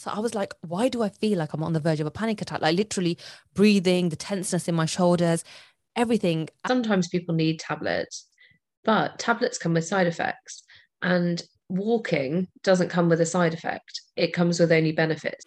So I was like, why do I feel like I'm on the verge of a panic attack? Like literally breathing, the tenseness in my shoulders, everything. Sometimes people need tablets, but tablets come with side effects. And walking doesn't come with a side effect, it comes with only benefits.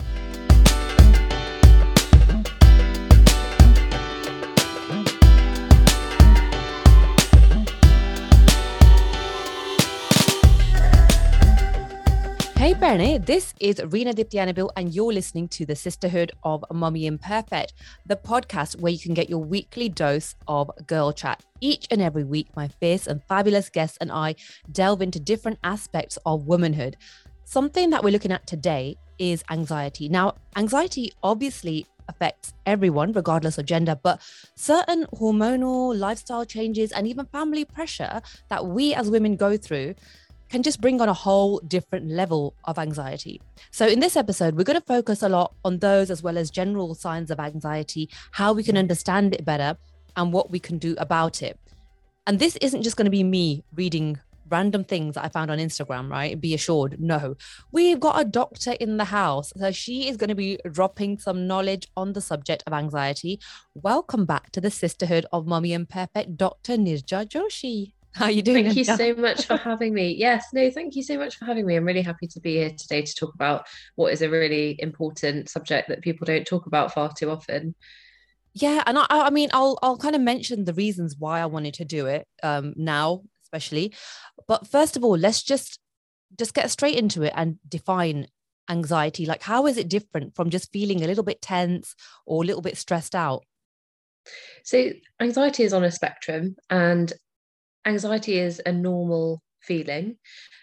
This is Rena Diptianabil, and you're listening to the Sisterhood of Mummy Imperfect, the podcast where you can get your weekly dose of girl chat. Each and every week, my fierce and fabulous guests and I delve into different aspects of womanhood. Something that we're looking at today is anxiety. Now, anxiety obviously affects everyone, regardless of gender, but certain hormonal, lifestyle changes, and even family pressure that we as women go through can just bring on a whole different level of anxiety. So, in this episode, we're going to focus a lot on those as well as general signs of anxiety, how we can understand it better, and what we can do about it. And this isn't just going to be me reading random things that I found on Instagram, right? Be assured, no. We've got a doctor in the house. So she is going to be dropping some knowledge on the subject of anxiety. Welcome back to the Sisterhood of Mummy Imperfect, Dr. Nirja Joshi. How are you doing? Thank you so much for having me. Yes, no, thank you so much for having me. I'm really happy to be here today to talk about what is a really important subject that people don't talk about far too often. Yeah, and I, I mean, I'll I'll kind of mention the reasons why I wanted to do it um, now, especially. But first of all, let's just just get straight into it and define anxiety. Like, how is it different from just feeling a little bit tense or a little bit stressed out? So, anxiety is on a spectrum, and anxiety is a normal feeling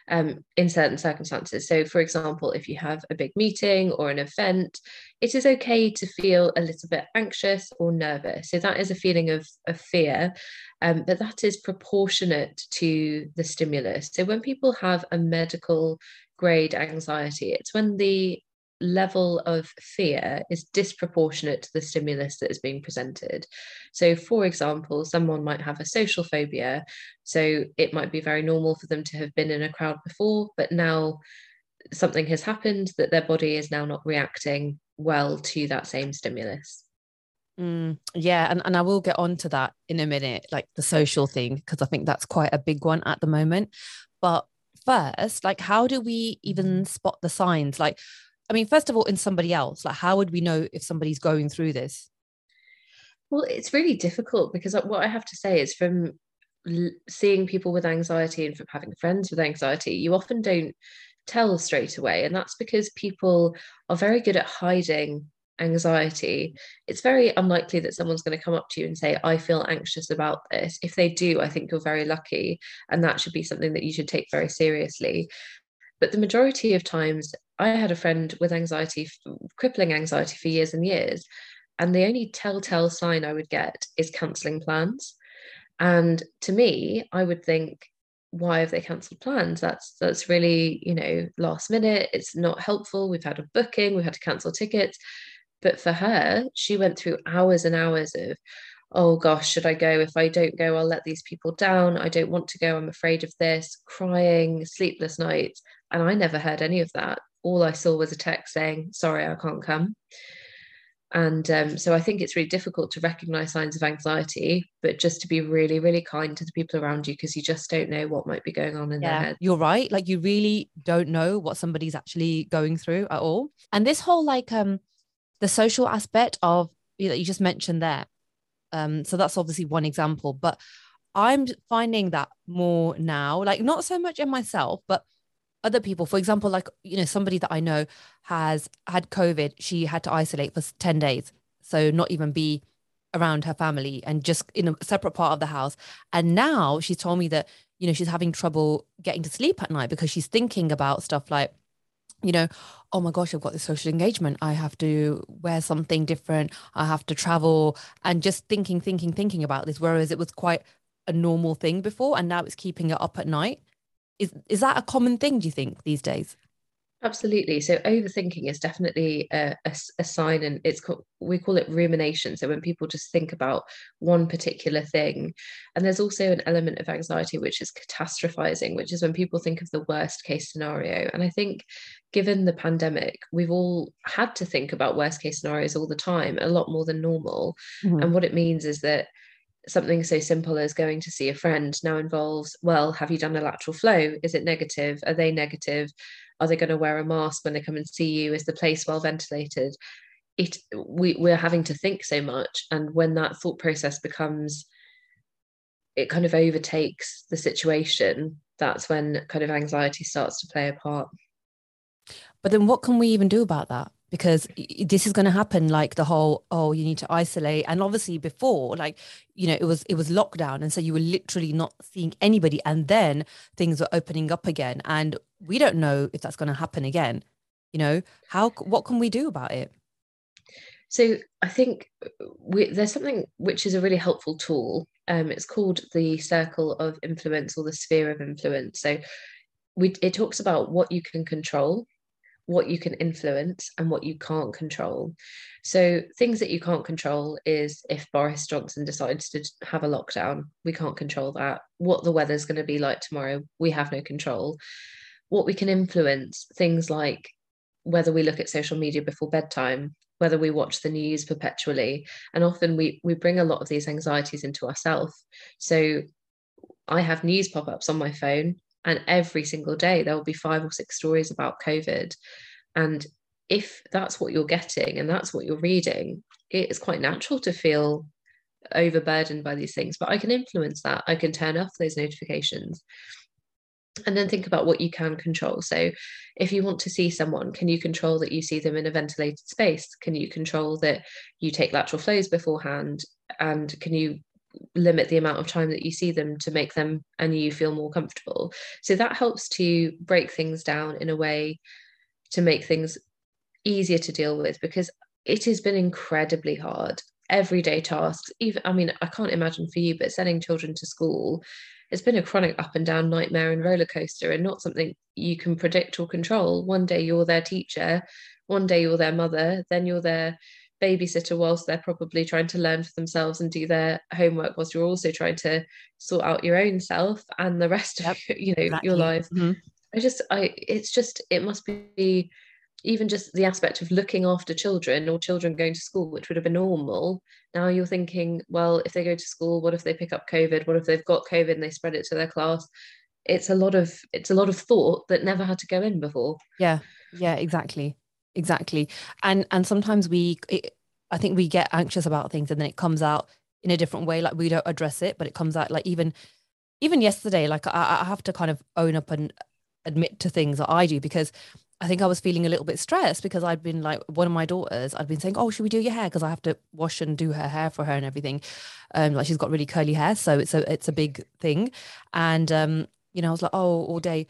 um, in certain circumstances. So, for example, if you have a big meeting or an event, it is okay to feel a little bit anxious or nervous. So, that is a feeling of, of fear, um, but that is proportionate to the stimulus. So, when people have a medical grade anxiety, it's when the level of fear is disproportionate to the stimulus that is being presented. So, for example, someone might have a social phobia. So, it might be very normal for them to have been in a crowd before, but now something has happened that their body is now not reacting well to that same stimulus. Mm, yeah, and, and I will get on to that in a minute, like the social thing, because I think that's quite a big one at the moment. But first, like, how do we even spot the signs? Like, I mean, first of all, in somebody else, like how would we know if somebody's going through this? Well, it's really difficult because what I have to say is from seeing people with anxiety and from having friends with anxiety, you often don't tell straight away. And that's because people are very good at hiding anxiety. It's very unlikely that someone's going to come up to you and say, I feel anxious about this. If they do, I think you're very lucky. And that should be something that you should take very seriously. But the majority of times, I had a friend with anxiety, crippling anxiety for years and years. And the only telltale sign I would get is cancelling plans. And to me, I would think, why have they cancelled plans? That's that's really, you know, last minute. It's not helpful. We've had a booking, we've had to cancel tickets. But for her, she went through hours and hours of, oh gosh, should I go? If I don't go, I'll let these people down. I don't want to go. I'm afraid of this, crying, sleepless nights. And I never heard any of that. All I saw was a text saying, sorry, I can't come. And um, so I think it's really difficult to recognize signs of anxiety, but just to be really, really kind to the people around you because you just don't know what might be going on in yeah, their head. You're right. Like you really don't know what somebody's actually going through at all. And this whole like um the social aspect of you know, you just mentioned there. Um, so that's obviously one example, but I'm finding that more now, like not so much in myself, but other people for example like you know somebody that i know has had covid she had to isolate for 10 days. So not even be around her family and just in a separate part of the house. And now she's told me that you know she's having trouble getting to sleep at night because she's thinking about stuff like you know oh my gosh i've got this social engagement. I have to wear something different. I have to travel. And just thinking thinking thinking about this whereas it was quite a normal thing before and now it's keeping her up at night is is that a common thing? Do you think these days? Absolutely. So overthinking is definitely a, a, a sign, and it's called, we call it rumination. So when people just think about one particular thing, and there's also an element of anxiety which is catastrophizing, which is when people think of the worst case scenario. And I think, given the pandemic, we've all had to think about worst case scenarios all the time, a lot more than normal. Mm-hmm. And what it means is that something so simple as going to see a friend now involves well have you done a lateral flow? Is it negative? Are they negative? Are they going to wear a mask when they come and see you? Is the place well ventilated? It we, we're having to think so much and when that thought process becomes it kind of overtakes the situation that's when kind of anxiety starts to play a part. But then what can we even do about that because this is going to happen like the whole oh you need to isolate. And obviously before like you know it was it was lockdown and so you were literally not seeing anybody and then things were opening up again and we don't know if that's going to happen again you know? How what can we do about it? So i think we, there's something which is a really helpful tool um, it's called the circle of influence or the sphere of influence. So we, it talks about what you can control what you can influence and what you can't control. So, things that you can't control is if Boris Johnson decides to have a lockdown, we can't control that. What the weather's going to be like tomorrow, we have no control. What we can influence, things like whether we look at social media before bedtime, whether we watch the news perpetually, and often we we bring a lot of these anxieties into ourselves. So, I have news pop ups on my phone and every single day there will be five or six stories about covid. And if that's what you're getting and that's what you're reading it is quite natural to feel overburdened by these things but i can influence that. I can turn off those notifications and then think about what you can control. So if you want to see someone can you control that you see them in a ventilated space? Can you control that you take lateral flows beforehand? And can you limit the amount of time that you see them to make them and you feel more comfortable. So that helps to break things down in a way to make things easier to deal with because it has been incredibly hard. Everyday tasks, even I mean, I can't imagine for you, but sending children to school, it's been a chronic up and down nightmare and roller coaster and not something you can predict or control. One day you're their teacher, one day you're their mother, then you're their babysitter whilst they're probably trying to learn for themselves and do their homework whilst you're also trying to sort out your own self and the rest yep, of you know exactly. your life. Mm-hmm. i just i it's just it must be even just the aspect of looking after children or children going to school which would have been normal. Now you're thinking well if they go to school what if they pick up covid? What if they've got covid and they spread it to their class? It's a lot of it's a lot of thought that never had to go in before. Yeah yeah exactly exactly and and sometimes we it, i think we get anxious about things and then it comes out in a different way like we don't address it but it comes out like even even yesterday like I, I have to kind of own up and admit to things that i do because I think I was feeling a little bit stressed because I'd been like one of my daughters. I'd been saying, "Oh, should we do your hair?" Because I have to wash and do her hair for her and everything. Um, like she's got really curly hair, so it's a it's a big thing. And um, you know, I was like, "Oh, all day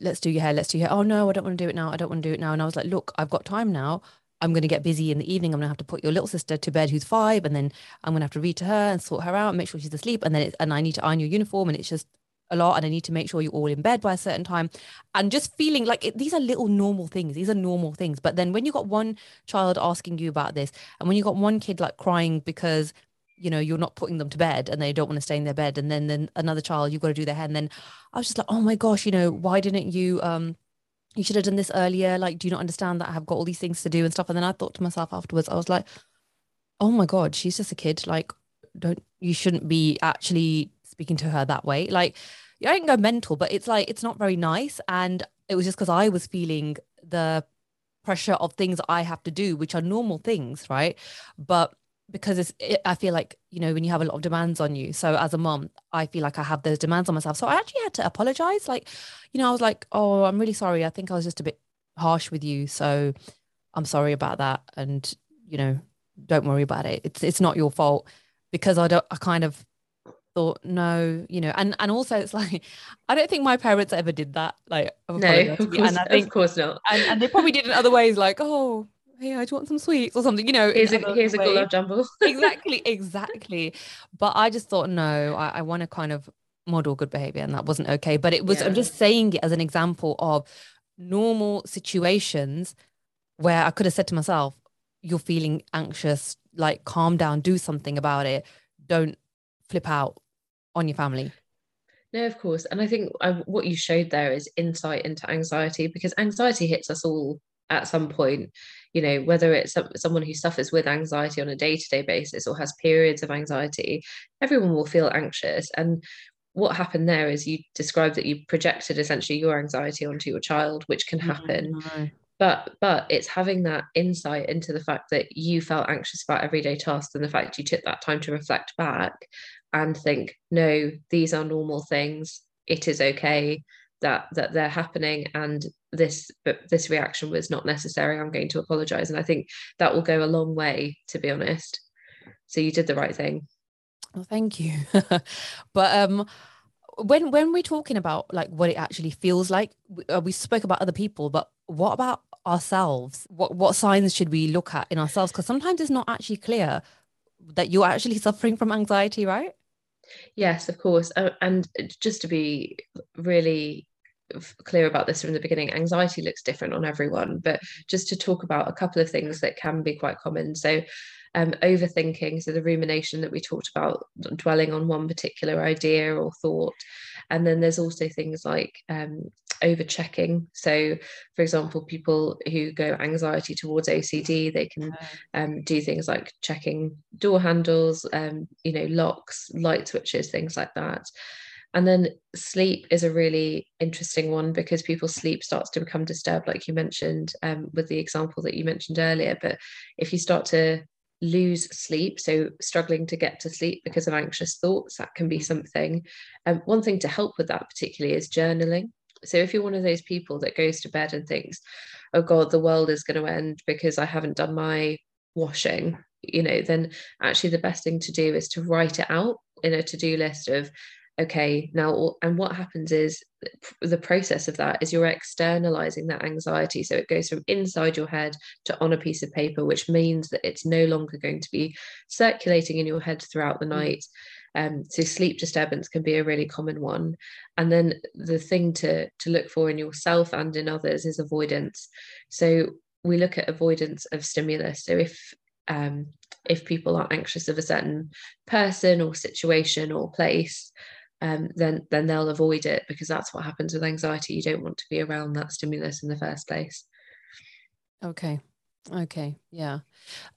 let's do your hair, let's do your hair. Oh no, I don't want to do it now. I don't want to do it now. And I was like, look, I've got time now. I'm going to get busy in the evening. I'm going to have to put your little sister to bed who's five, and then I'm going to have to read to her and sort her out, make sure she's asleep, and then and I need to iron your uniform, and it's just a lot, and I need to make sure you're all in bed by a certain time, and just feeling like it, these are little normal things. These are normal things. But then when you got one child asking you about this, and when you got one kid like crying because you know you're not putting them to bed and they don't want to stay in their bed and then then another child you've got to do their hair. And then i was just like oh my gosh you know why didn't you um you should have done this earlier like do you not understand that i have got all these things to do and stuff? And then i thought to myself afterwards i was like oh my god she's just a kid like don't you shouldn't be actually speaking to her that way. Like I don't go mental but it's like it's not very nice. And it was just because i was feeling the pressure of things i have to do which are normal things right? But because it's it, i feel like you know when you have a lot of demands on you. So as a mom i feel like i have those demands on myself. So i actually had to apologize. Like you know i was like oh i'm really sorry. I think i was just a bit harsh with you. So i'm sorry about that. And you know don't worry about it. It's it's not your fault. Because i don't i kind of thought no you know. And and also it's like i don't think my parents ever did that. Like no of course, and I think, of course not. and, and they probably did in other ways like oh hey, I do want some sweets or something, you know. Here's a, here's a jumble. exactly, exactly. But I just thought, no, I, I want to kind of model good behavior and that wasn't okay. But it was, yeah. I'm just saying it as an example of normal situations where I could have said to myself, you're feeling anxious, like calm down, do something about it. Don't flip out on your family. No, of course. And I think I, what you showed there is insight into anxiety because anxiety hits us all at some point. You know, whether it's someone who suffers with anxiety on a day to day basis or has periods of anxiety, everyone will feel anxious. And what happened there is you described that you projected essentially your anxiety onto your child, which can happen. Mm-hmm. But but it's having that insight into the fact that you felt anxious about everyday tasks and the fact you took that time to reflect back and think, no, these are normal things. It is okay that that they're happening and this but this reaction was not necessary i'm going to apologize. And i think that will go a long way to be honest. So you did the right thing. Well thank you. But um when when we're talking about like what it actually feels like uh, we spoke about other people but what about ourselves? What what signs should we look at in ourselves? Because sometimes it's not actually clear that you're actually suffering from anxiety right? Yes, of course. Uh, and just to be really clear about this from the beginning, anxiety looks different on everyone, but just to talk about a couple of things that can be quite common. So, um, overthinking, so the rumination that we talked about, dwelling on one particular idea or thought. And then there's also things like um, over checking. So, for example, people who go anxiety towards OCD, they can um, do things like checking door handles, um, you know, locks, light switches, things like that. And then sleep is a really interesting one because people's sleep starts to become disturbed, like you mentioned um, with the example that you mentioned earlier. But if you start to lose sleep, so struggling to get to sleep because of anxious thoughts, that can be mm. something. Um, one thing to help with that particularly is journaling. So if you're one of those people that goes to bed and thinks, oh God, the world is going to end because I haven't done my washing, you know, then actually the best thing to do is to write it out in a to do list of, okay, now, and what happens is the process of that is you're externalizing that anxiety. So it goes from inside your head to on a piece of paper, which means that it's no longer going to be circulating in your head throughout the mm. night. Um, so sleep disturbance can be a really common one. And then the thing to, to look for in yourself and in others is avoidance. So we look at avoidance of stimulus. So if um, if people are anxious of a certain person or situation or place, um, then then they'll avoid it because that's what happens with anxiety. You don't want to be around that stimulus in the first place. Okay. Okay. Yeah.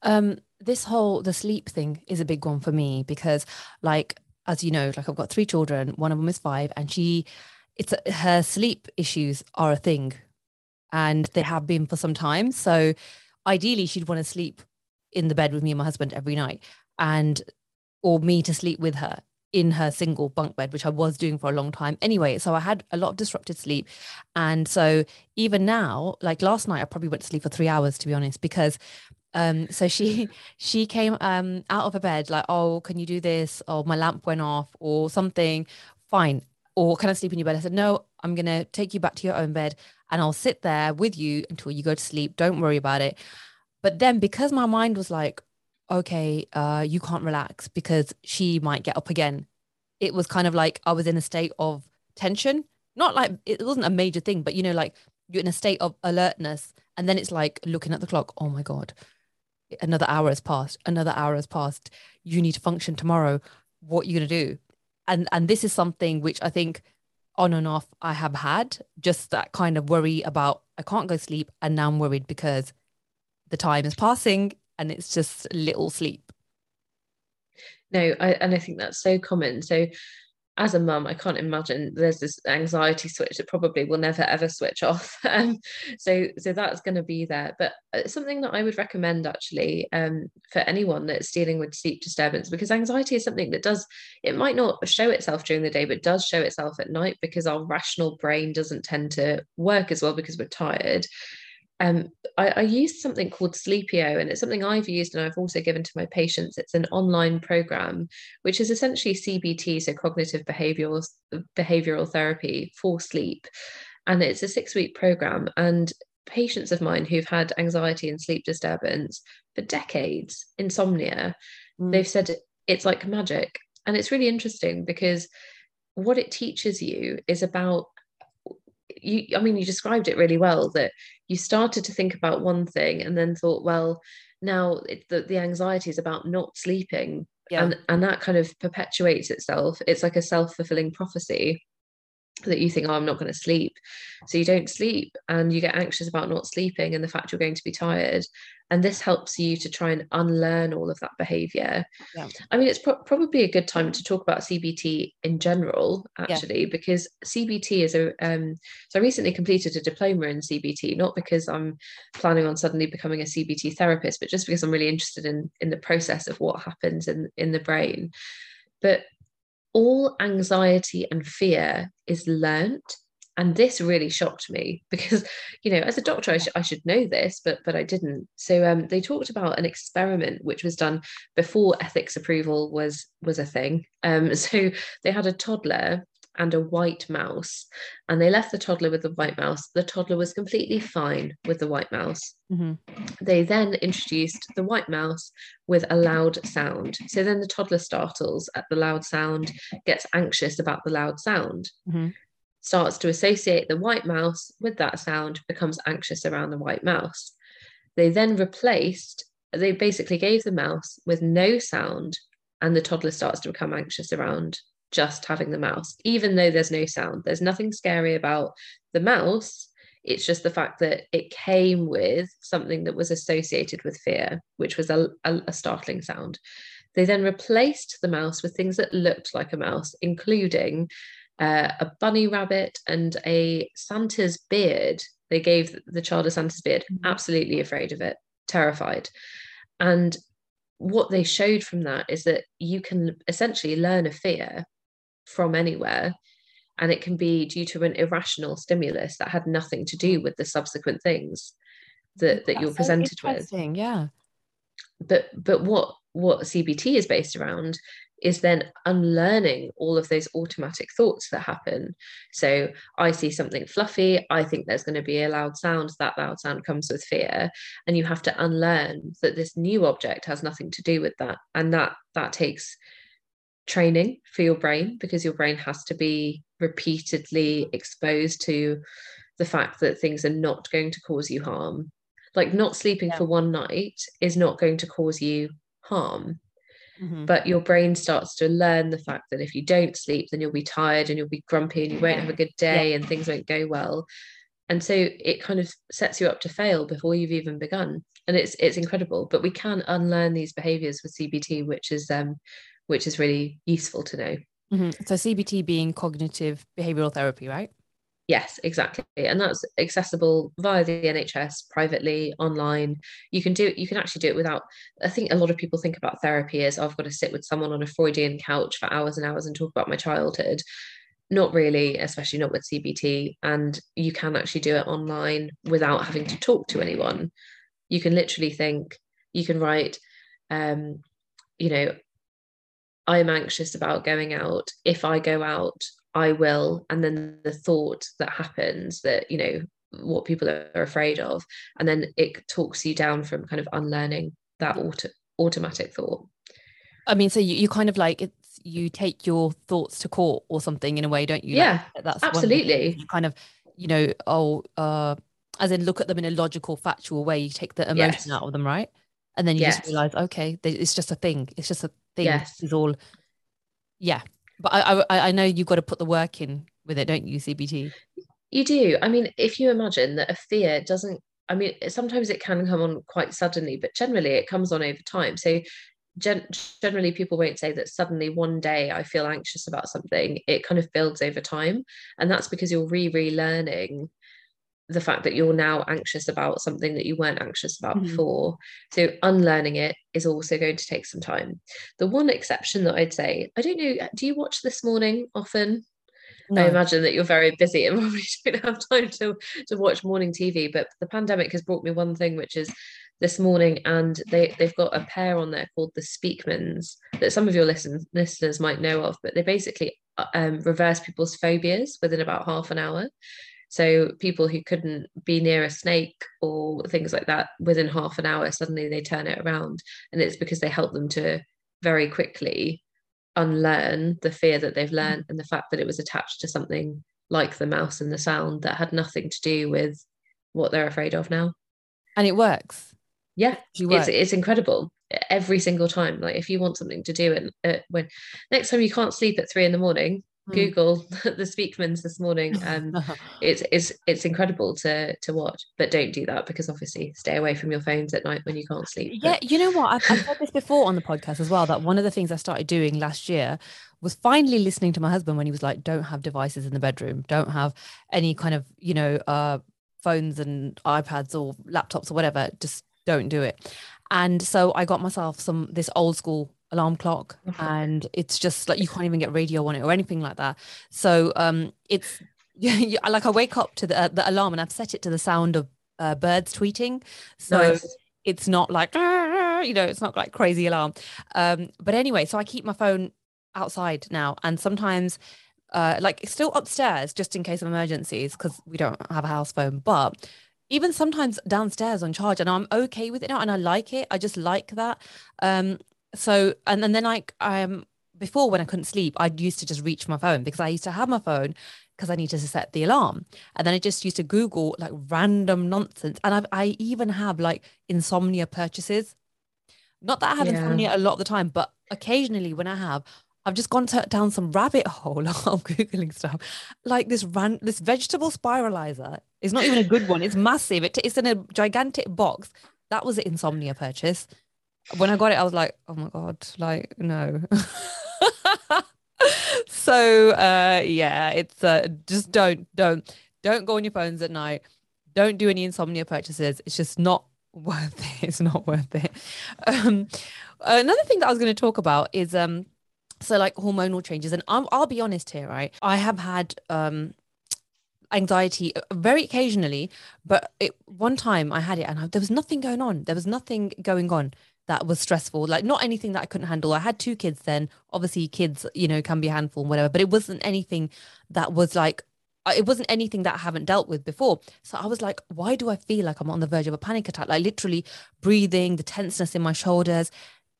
Um, this whole the sleep thing is a big one for me because like as you know like i've got three children one of them is five and she it's her sleep issues are a thing and they have been for some time so ideally she'd want to sleep in the bed with me and my husband every night and or me to sleep with her in her single bunk bed which i was doing for a long time anyway so i had a lot of disrupted sleep and so even now like last night i probably went to sleep for three hours to be honest because um, so she she came um out of her bed like, oh, can you do this? Or my lamp went off or something. Fine. Or can I sleep in your bed? I said, no, I'm gonna take you back to your own bed and I'll sit there with you until you go to sleep. Don't worry about it. But then because my mind was like, okay, uh, you can't relax because she might get up again. It was kind of like I was in a state of tension. Not like it wasn't a major thing, but you know, like you're in a state of alertness. And then it's like looking at the clock, oh my God, another hour has passed another hour has passed you need to function tomorrow what are you going to do and and this is something which i think on and off i have had just that kind of worry about i can't go sleep and now i'm worried because the time is passing and it's just little sleep no I, and i think that's so common so as a mum, I can't imagine there's this anxiety switch that probably will never ever switch off. Um, so so that's going to be there. But uh, something that I would recommend actually um, for anyone that's dealing with sleep disturbance, because anxiety is something that does it might not show itself during the day, but does show itself at night because our rational brain doesn't tend to work as well because we're tired um, I, I used something called Sleepio, and it's something I've used and I've also given to my patients. It's an online program, which is essentially CBT, so cognitive behavioral behavioral therapy for sleep, and it's a six week program. And patients of mine who've had anxiety and sleep disturbance for decades, insomnia, mm. they've said it's like magic, and it's really interesting because what it teaches you is about you i mean you described it really well that you started to think about one thing and then thought well now it, the, the anxiety is about not sleeping. Yeah. and and that kind of perpetuates itself. It's like a self-fulfilling prophecy that you think, oh, I'm not going to sleep. So you don't sleep and you get anxious about not sleeping and the fact you're going to be tired. And this helps you to try and unlearn all of that behavior. Yeah. I mean, it's pro- probably a good time to talk about CBT in general, actually, yeah. because CBT is a. Um, so I recently completed a diploma in CBT, not because I'm planning on suddenly becoming a CBT therapist, but just because I'm really interested in in the process of what happens in in the brain. But all anxiety and fear is learnt. And this really shocked me because you know as a doctor I, sh- I should know this but but i didn't. So um, they talked about an experiment which was done before ethics approval was was a thing. Um, so they had a toddler and a white mouse. And they left the toddler with the white mouse. The toddler was completely fine with the white mouse. Mm-hmm. They then introduced the white mouse with a loud sound. So then the toddler startles at the loud sound, gets anxious about the loud sound. Mm-hmm. Starts to associate the white mouse with that sound, becomes anxious around the white mouse. They then replaced, they basically gave the mouse with no sound, and the toddler starts to become anxious around just having the mouse, even though there's no sound. There's nothing scary about the mouse. It's just the fact that it came with something that was associated with fear, which was a, a, a startling sound. They then replaced the mouse with things that looked like a mouse, including uh, a bunny rabbit and a Santa's beard. They gave the child a Santa's beard, mm-hmm. absolutely afraid of it, terrified. And what they showed from that is that you can essentially learn a fear from anywhere. And it can be due to an irrational stimulus that had nothing to do with the subsequent things that, that you're presented with. yeah. But but what what cbt is based around is then unlearning all of those automatic thoughts that happen. So i see something fluffy i think there's going to be a loud sound that loud sound comes with fear. And you have to unlearn that this new object has nothing to do with that. And that that takes training for your brain because your brain has to be repeatedly exposed to the fact that things are not going to cause you harm. Like not sleeping yeah. for one night is not going to cause you harm. Mm-hmm. But your brain starts to learn the fact that if you don't sleep, then you'll be tired and you'll be grumpy and you won't have a good day yeah. and things won't go well. And so it kind of sets you up to fail before you've even begun. And it's it's incredible. But we can unlearn these behaviors with CBT, which is um, which is really useful to know. Mm-hmm. So CBT being cognitive behavioral therapy, right? Yes, exactly. And that's accessible via the NHS, privately, online. You can do it, you can actually do it without I think a lot of people think about therapy as oh, I've got to sit with someone on a Freudian couch for hours and hours and talk about my childhood. Not really, especially not with CBT. And you can actually do it online without having to talk to anyone. You can literally think, you can write, um, you know, I'm anxious about going out. If I go out, I will. And then the thought that happens that, you know, what people are afraid of. And then it talks you down from kind of unlearning that auto- automatic thought. I mean, so you, you kind of like it's you take your thoughts to court or something in a way, don't you? Yeah, like, that's absolutely. You kind of, you know, oh, uh, as in look at them in a logical, factual way. You take the emotion yes. out of them, right? And then you yes. just realize, okay, it's just a thing. It's just a thing yes. is all yeah. But I, I i know you've got to put the work in with it don't you cbt you do. I mean if you imagine that a fear doesn't i mean sometimes it can come on quite suddenly but generally it comes on over time. So gen- generally people won't say that suddenly one day i feel anxious about something. It kind of builds over time. And that's because you're re-relearning the fact that you're now anxious about something that you weren't anxious about mm-hmm. before. So unlearning it is also going to take some time. The one exception that I'd say, I don't know, do you watch this morning often? No. I imagine that you're very busy and probably don't have time to, to watch morning TV, but the pandemic has brought me one thing, which is this morning, and they, they've got a pair on there called the Speakmans that some of your listen, listeners might know of, but they basically uh, um, reverse people's phobias within about half an hour. So people who couldn't be near a snake or things like that within half an hour, suddenly they turn it around. And it's because they help them to very quickly unlearn the fear that they've learned and the fact that it was attached to something like the mouse and the sound that had nothing to do with what they're afraid of now. And it works. Yeah, it's, it's incredible every single time. Like if you want something to do, and uh, when next time you can't sleep at three in the morning, mm. Google the Speakmans this morning. Um, it's it's it's incredible to to watch, but don't do that because obviously stay away from your phones at night when you can't sleep. Yeah, you know what? I've, I've said this before on the podcast as well. That one of the things I started doing last year was finally listening to my husband when he was like, "Don't have devices in the bedroom. Don't have any kind of you know uh, phones and iPads or laptops or whatever. Just don't do it." And so I got myself some this old school alarm clock and it's just like you can't even get radio on it or anything like that. So um it's yeah like i wake up to the, uh, the alarm and i've set it to the sound of uh, birds tweeting. So nice. it's not like you know it's not like crazy alarm. Um but anyway so i keep my phone outside now and sometimes uh like still upstairs just in case of emergencies because we don't have a house phone but even sometimes downstairs on charge and i'm okay with it now and i like it i just like that. Um so and, and then like um before when I couldn't sleep, I used to just reach my phone because I used to have my phone because I needed to set the alarm. And then I just used to Google like random nonsense. And I've, I even have like insomnia purchases. Not that I have yeah. insomnia a lot of the time, but occasionally when I have, I've just gone to, down some rabbit hole of googling stuff, like this ran this vegetable spiralizer. It's not even a good one. It's massive. It, it's in a gigantic box. That was an insomnia purchase when I got it, I was like, oh my God, like, no. so uh yeah, it's uh just don't, don't, don't go on your phones at night. Don't do any insomnia purchases. It's just not worth it. It's not worth it. Um another thing that I was going to talk about is um so like hormonal changes and I'll, I'll be honest here right i have had um anxiety uh, very occasionally but it one time i had it and I, there was nothing going on there was nothing going on that was stressful like not anything that i couldn't handle i had two kids then obviously kids you know can be a handful and whatever but it wasn't anything that was like uh, it wasn't anything that I haven't dealt with before. So I was like, why do I feel like I'm on the verge of a panic attack? Like literally breathing, the tenseness in my shoulders,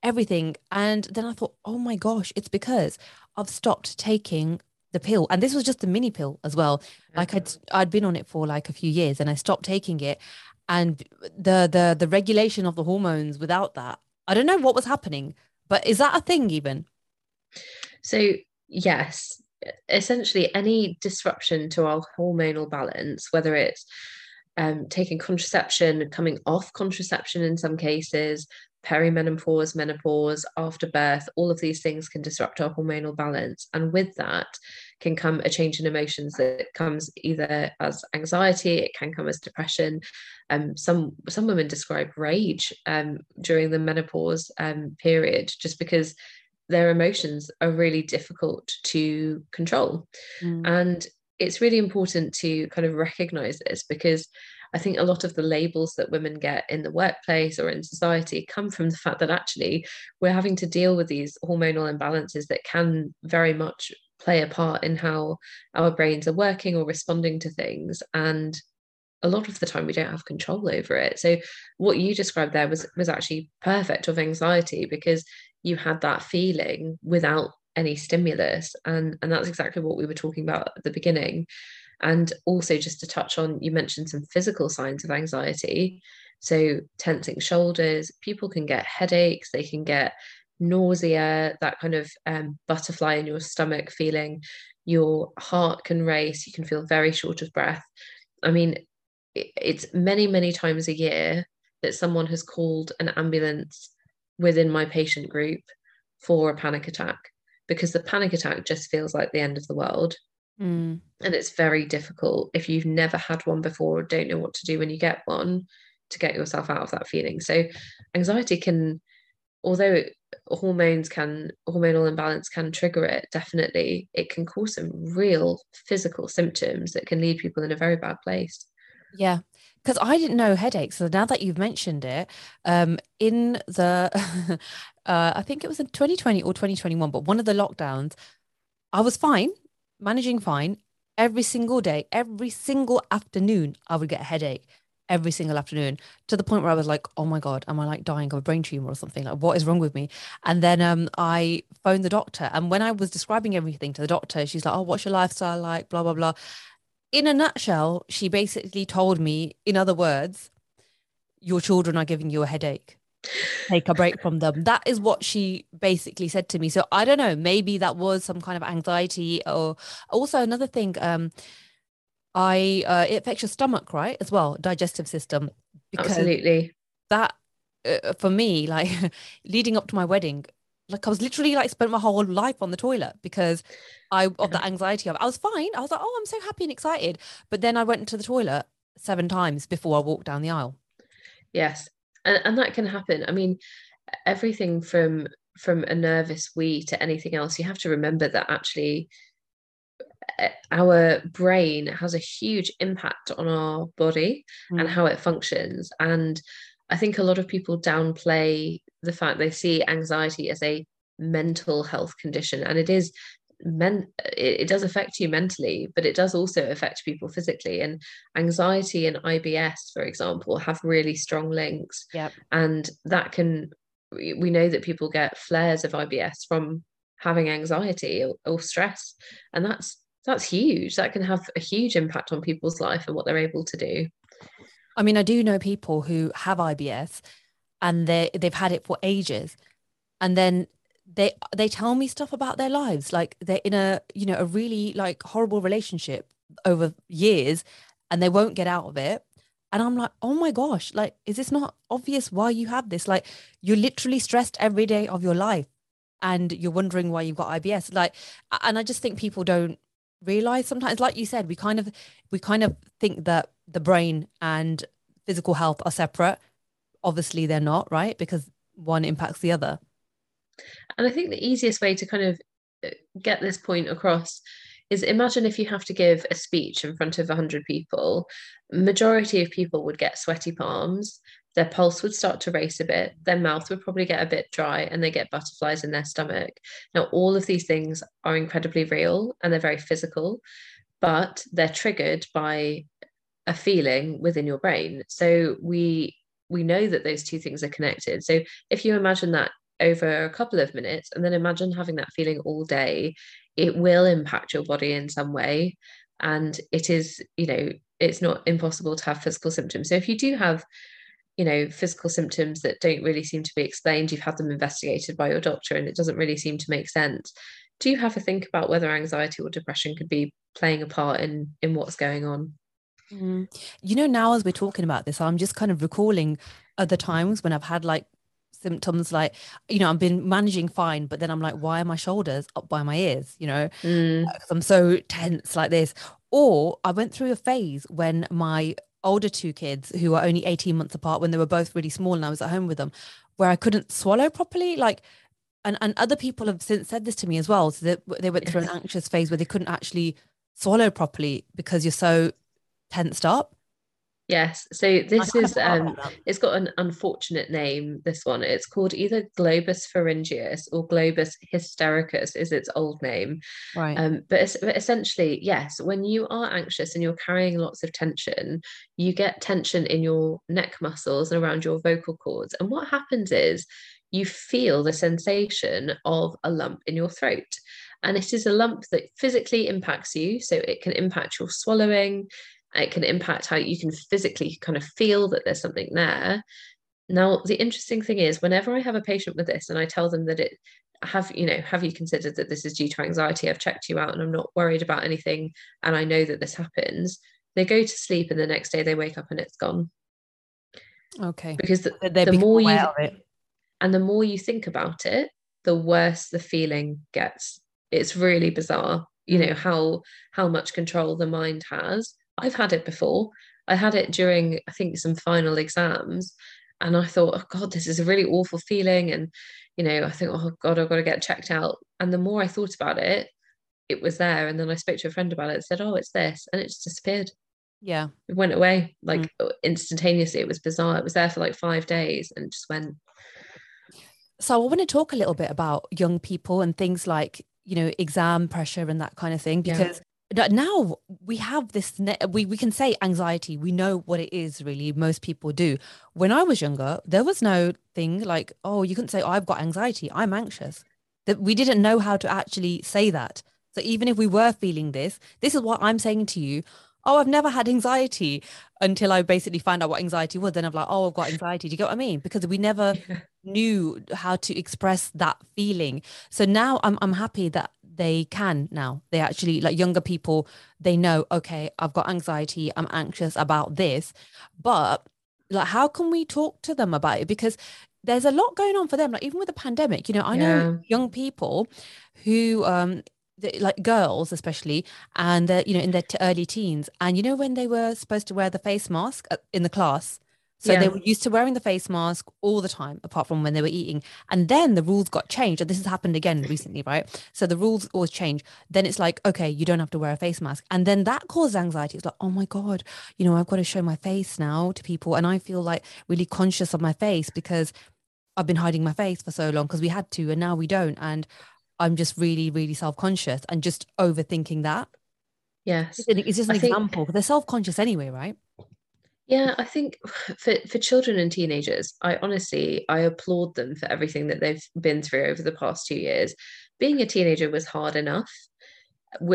everything. And then I thought, oh my gosh, it's because I've stopped taking the pill. And this was just a mini pill as well. Like I'd I'd been on it for like a few years and I stopped taking it and the the the regulation of the hormones without that i don't know what was happening but is that a thing even so yes essentially any disruption to our hormonal balance whether it's um, taking contraception coming off contraception in some cases perimenopause, menopause, after birth, all of these things can disrupt our hormonal balance. And with that can come a change in emotions that comes either as anxiety, it can come as depression. Um, some some women describe rage um, during the menopause um, period just because their emotions are really difficult to control. Mm. And it's really important to kind of recognize this because I think a lot of the labels that women get in the workplace or in society come from the fact that actually we're having to deal with these hormonal imbalances that can very much play a part in how our brains are working or responding to things. And a lot of the time we don't have control over it. So what you described there was was actually perfect of anxiety because you had that feeling without any stimulus and and that's exactly what we were talking about at the beginning and also, just to touch on, you mentioned some physical signs of anxiety. So, tensing shoulders, people can get headaches, they can get nausea, that kind of um, butterfly in your stomach feeling. Your heart can race, you can feel very short of breath. I mean, it's many, many times a year that someone has called an ambulance within my patient group for a panic attack because the panic attack just feels like the end of the world. Mm. And it's very difficult if you've never had one before or don't know what to do when you get one to get yourself out of that feeling. So anxiety can, although hormones can, hormonal imbalance can trigger it, definitely, it can cause some real physical symptoms that can lead people in a very bad place. Yeah. Because I didn't know headaches. So now that you've mentioned it, um, in the, uh, I think it was in 2020 or 2021, but one of the lockdowns, I was fine managing fine every single day, every single afternoon, I would get a headache. Every single afternoon to the point where I was like, oh my God, am I like dying of a brain tumor or something? Like, what is wrong with me? And then um, I phoned the doctor. And when I was describing everything to the doctor, she's like, oh, what's your lifestyle like? Blah, blah, blah. In a nutshell, she basically told me, in other words, your children are giving you a headache. Take a break from them. That is what she basically said to me. So I don't know, maybe that was some kind of anxiety or also another thing. Um, I uh, it affects your stomach, right, as well, digestive system. Absolutely. That uh, for me, like leading up to my wedding, like I was literally like spent my whole life on the toilet because I of the anxiety of it. I was fine. I was like, oh, I'm so happy and excited. But then I went to the toilet seven times before I walked down the aisle. Yes. And and that can happen. I mean, everything from from a nervous wee to anything else, you have to remember that actually our brain has a huge impact on our body mm. and how it functions. And I think a lot of people downplay the fact they see anxiety as a mental health condition, and it is men it, it, does affect you mentally but it does also affect people physically. And anxiety and ibs for example have really strong links. Yeah and that can we know that people get flares of ibs from having anxiety or, or stress. And that's that's huge. That can have a huge impact on people's life and what they're able to do. I mean, I do know people who have IBS and they they've had it for ages. And then they they tell me stuff about their lives. Like they're in a, you know, a really like horrible relationship over years and they won't get out of it. And I'm like, oh my gosh, like, is this not obvious why you have this? Like, you're literally stressed every day of your life and you're wondering why you've got IBS. Like, and I just think people don't realize sometimes like you said we kind of we kind of think that the brain and physical health are separate. Obviously they're not right? Because one impacts the other. And i think the easiest way to kind of uh, get this point across is imagine if you have to give a speech in front of 100 people. Majority of people would get sweaty palms their pulse would start to race a bit, their mouth would probably get a bit dry, and they get butterflies in their stomach. Now, all of these things are incredibly real and they're very physical, but they're triggered by a feeling within your brain. So we we know that those two things are connected. So if you imagine that over a couple of minutes and then imagine having that feeling all day, it will impact your body in some way. And it is, you know, it's not impossible to have physical symptoms. So if you do have you know physical symptoms that don't really seem to be explained you've had them investigated by your doctor and it doesn't really seem to make sense. Do you have a think about whether anxiety or depression could be playing a part in in what's going on? Mm. you know now as we're talking about this i'm just kind of recalling other times when i've had like symptoms like you know i've been managing fine but then i'm like why are my shoulders up by my ears? You know? Mm. i'm so tense like this. Or i went through a phase when my older two kids who were only 18 months apart when they were both really small and I was at home with them, where I couldn't swallow properly. Like, and, and other people have since said this to me as well. So that they went through an anxious phase where they couldn't actually swallow properly because you're so tensed up. Yes. So this is um it's got an unfortunate name, this one. It's called either globus pharyngeus or globus hystericus is its old name. Right. Um, but, but essentially, yes, when you are anxious and you're carrying lots of tension, you get tension in your neck muscles and around your vocal cords. And what happens is you feel the sensation of a lump in your throat. And it is a lump that physically impacts you. So it can impact your swallowing, it can impact how you can physically kind of feel that there's something there. Now the interesting thing is whenever i have a patient with this and i tell them that it have you know have you considered that this is due to anxiety? I've checked you out and i'm not worried about anything and i know that this happens. They go to sleep and the next day they wake up and it's gone. Okay. Because the, the more you and the more you think about it the worse the feeling gets. It's really bizarre you know how how much control the mind has I've had it before. I had it during, I think, some final exams. And I thought, oh God, this is a really awful feeling. And, you know, I think, oh God, I've got to get checked out. And the more I thought about it, it was there. And then I spoke to a friend about it and said, oh, it's this. And it just disappeared. Yeah. It went away like mm. instantaneously. It was bizarre. It was there for like five days and just went. So I want to talk a little bit about young people and things like, you know, exam pressure and that kind of thing, because now we have this we, we can say anxiety. We know what it is really. Most people do. When i was younger there was no thing like oh you couldn't say oh, i've got anxiety. I'm anxious. That we didn't know how to actually say that. So even if we were feeling this this is what i'm saying to you. Oh i've never had anxiety until i basically found out what anxiety was. Then i'm like oh i've got anxiety. Do you get what i mean? Because we never knew how to express that feeling. So now i'm, I'm happy that they can now. They actually like younger people, they know, okay, I've got anxiety, I'm anxious about this. But like how can we talk to them about it? Because there's a lot going on for them. Like even with the pandemic, you know, I know young people who um like girls especially and they're you know in their t- early teens and you know when they were supposed to wear the face mask uh, in the class so yeah. they were used to wearing the face mask all the time, apart from when they were eating. And then the rules got changed. And this has happened again recently, right? So the rules always change. Then it's like, okay, you don't have to wear a face mask. And then that causes anxiety. It's like, oh my God, you know, I've got to show my face now to people. And I feel like really conscious of my face because I've been hiding my face for so long because we had to and now we don't. And I'm just really, really self conscious and just overthinking that. Yes. It's just an I example. Think... They're self conscious anyway, right? Yeah, I think for, for children and teenagers, I honestly I applaud them for everything that they've been through over the past two years. Being a teenager was hard enough,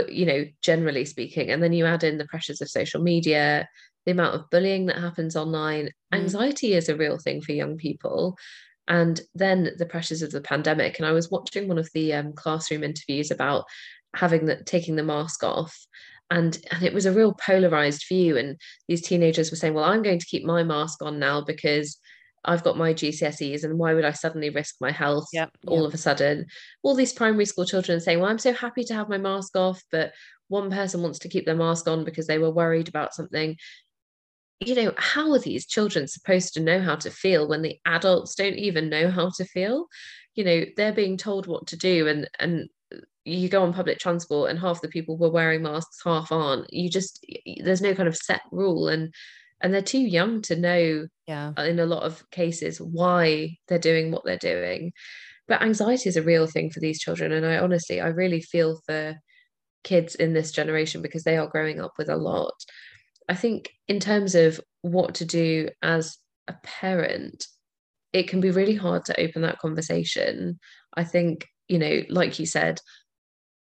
you know, generally speaking, and then you add in the pressures of social media, the amount of bullying that happens online. Mm. Anxiety is a real thing for young people, and then the pressures of the pandemic. And I was watching one of the um, classroom interviews about having the taking the mask off and and it was a real polarized view. And these teenagers were saying well i'm going to keep my mask on now because i've got my gcse's and why would i suddenly risk my health yep, all yep. of a sudden? All these primary school children saying well i'm so happy to have my mask off but one person wants to keep their mask on because they were worried about something. You know how are these children supposed to know how to feel when the adults don't even know how to feel? You know they're being told what to do and and you go on public transport and half the people were wearing masks half aren't. You just there's no kind of set rule. And and they're too young to know yeah. in a lot of cases why they're doing what they're doing. But anxiety is a real thing for these children. And i honestly i really feel for kids in this generation because they are growing up with a lot. I think in terms of what to do as a parent it can be really hard to open that conversation. I think you know like you said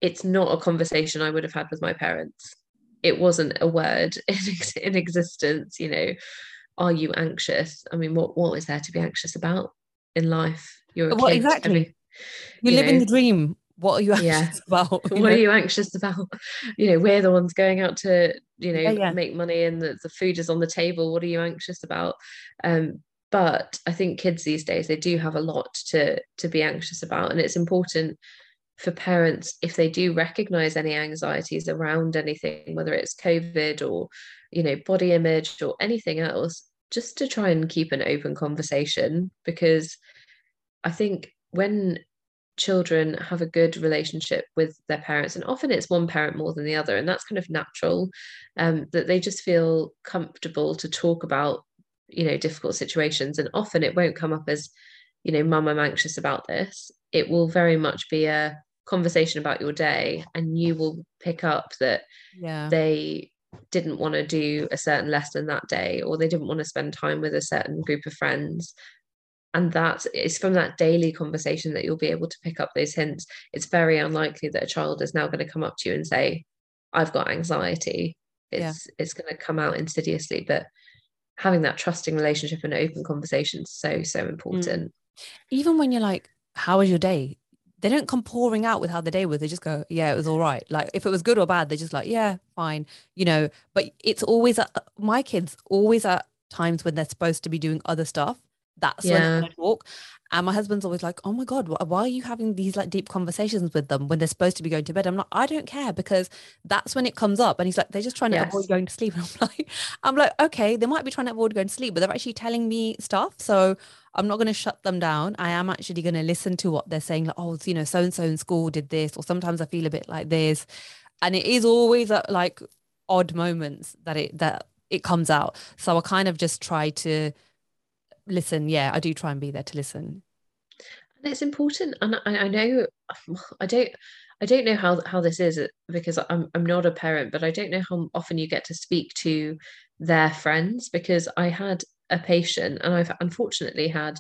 it's not a conversation I would have had with my parents. It wasn't a word in, in existence, you know. Are you anxious? I mean, what what is there to be anxious about in life? You're what kid, exactly. Every, you, you live know, in the dream. What are you anxious yeah. about? what know? are you anxious about? You know, we're the ones going out to, you know, yeah, yeah. make money and the, the food is on the table. What are you anxious about? Um, but I think kids these days they do have a lot to to be anxious about, and it's important for parents if they do recognize any anxieties around anything whether it's covid or you know body image or anything else just to try and keep an open conversation. Because i think when children have a good relationship with their parents and often it's one parent more than the other and that's kind of natural um, that they just feel comfortable to talk about you know difficult situations. And often it won't come up as you know mum i'm anxious about this. It will very much be a conversation about your day and you will pick up that yeah. they didn't want to do a certain lesson that day or they didn't want to spend time with a certain group of friends and that is from that daily conversation that you'll be able to pick up those hints it's very unlikely that a child is now going to come up to you and say i've got anxiety it's yeah. it's going to come out insidiously but having that trusting relationship and open conversation is so so important mm. even when you're like how was your day they don't come pouring out with how the day was. They just go, yeah, it was all right. Like if it was good or bad, they're just like, yeah, fine, you know. But it's always at, my kids always at times when they're supposed to be doing other stuff. That's yeah. when they talk. And my husband's always like, oh my God, why are you having these like deep conversations with them when they're supposed to be going to bed? I'm like, I don't care because that's when it comes up. And he's like, they're just trying to yes. avoid going to sleep. And I'm like, I'm like, okay, they might be trying to avoid going to sleep, but they're actually telling me stuff. So I'm not going to shut them down. I am actually going to listen to what they're saying. Like, oh, you know, so and so in school did this, or sometimes I feel a bit like this. And it is always at like odd moments that it that it comes out. So I kind of just try to listen. Yeah, I do try and be there to listen. and it's important and I, I know i don't i don't know how how this is because I'm, I'm not a parent but i don't know how often you get to speak to their friends because i had a patient and i've unfortunately had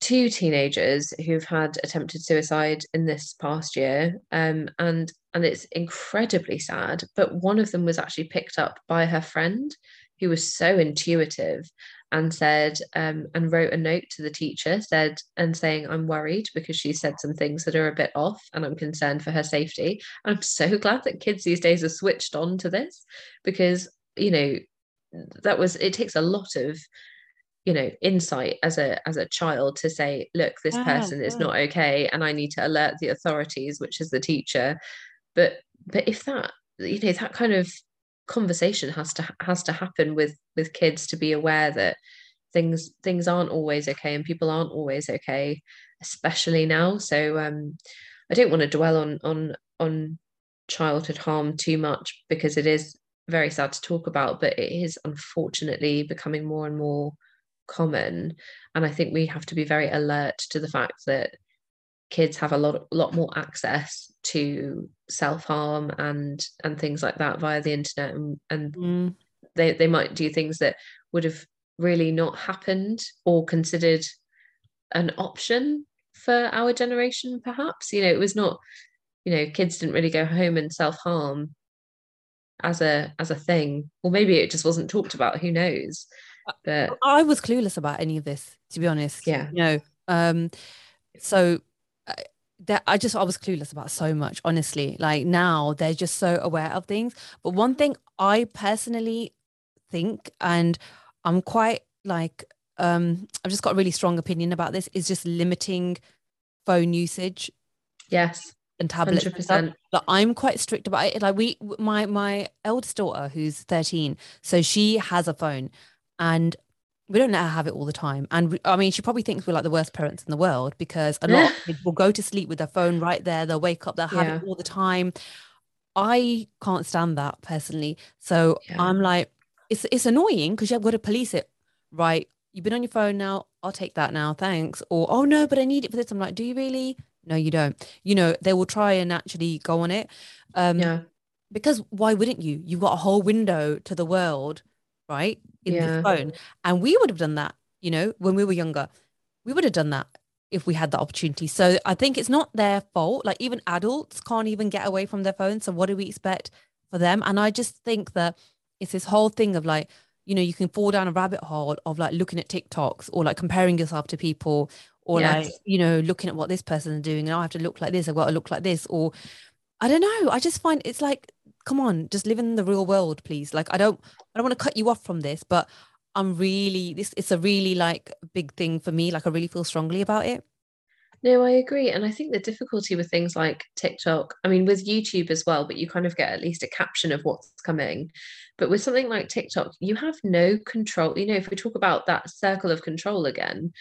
two teenagers who've had attempted suicide in this past year um, and and it's incredibly sad but one of them was actually picked up by her friend who was so intuitive and said um, and wrote a note to the teacher said and saying i'm worried because she said some things that are a bit off and i'm concerned for her safety. I'm so glad that kids these days are switched on to this because you know that was it takes a lot of you know insight as a as a child to say look this person is not okay and i need to alert the authorities which is the teacher. But but if that you know that kind of conversation has to has to happen with with kids to be aware that things things aren't always okay and people aren't always okay especially now. So um i don't want to dwell on on on childhood harm too much because it is very sad to talk about but it is unfortunately becoming more and more common. And i think we have to be very alert to the fact that kids have a lot lot more access to self-harm and and things like that via the internet. And, and mm. they, they might do things that would have really not happened or considered an option for our generation perhaps. You know it was not you know kids didn't really go home and self-harm as a as a thing or maybe it just wasn't talked about who knows but I was clueless about any of this, to be honest. Yeah. You know, um, so uh, that I just I was clueless about so much, honestly. Like now they're just so aware of things. But one thing I personally think, and I'm quite like um I've just got a really strong opinion about this, is just limiting phone usage. Yes. And tablets. 100%. And like I'm quite strict about it. Like we my my eldest daughter who's 13, so she has a phone and we don't let her have it all the time. And we, I mean, she probably thinks we're like the worst parents in the world because a lot of kids will go to sleep with their phone right there. They'll wake up, they'll have yeah. it all the time. I can't stand that personally. So yeah. I'm like, it's it's annoying because you've got to police it. Right. You've been on your phone now. I'll take that now. Thanks. Or, oh no, but I need it for this. I'm like, do you really? No, you don't. You know, they will try and actually go on it. Um, yeah. Because why wouldn't you? You've got a whole window to the world, right? in yeah. the phone. And we would have done that, you know, when we were younger. We would have done that if we had the opportunity. So I think it's not their fault. Like even adults can't even get away from their phone So what do we expect for them? And I just think that it's this whole thing of like, you know, you can fall down a rabbit hole of like looking at TikToks or like comparing yourself to people or yes. like, you know, looking at what this person is doing and I have to look like this, I've got to look like this. Or I don't know. I just find it's like come on, just live in the real world, please. Like, I don't, I don't want to cut you off from this, but I'm really, this, it's a really like big thing for me. Like, I really feel strongly about it. No, I agree. And I think the difficulty with things like TikTok, I mean, with YouTube as well, but you kind of get at least a caption of what's coming. But with something like TikTok, you have no control. You know, if we talk about that circle of control again,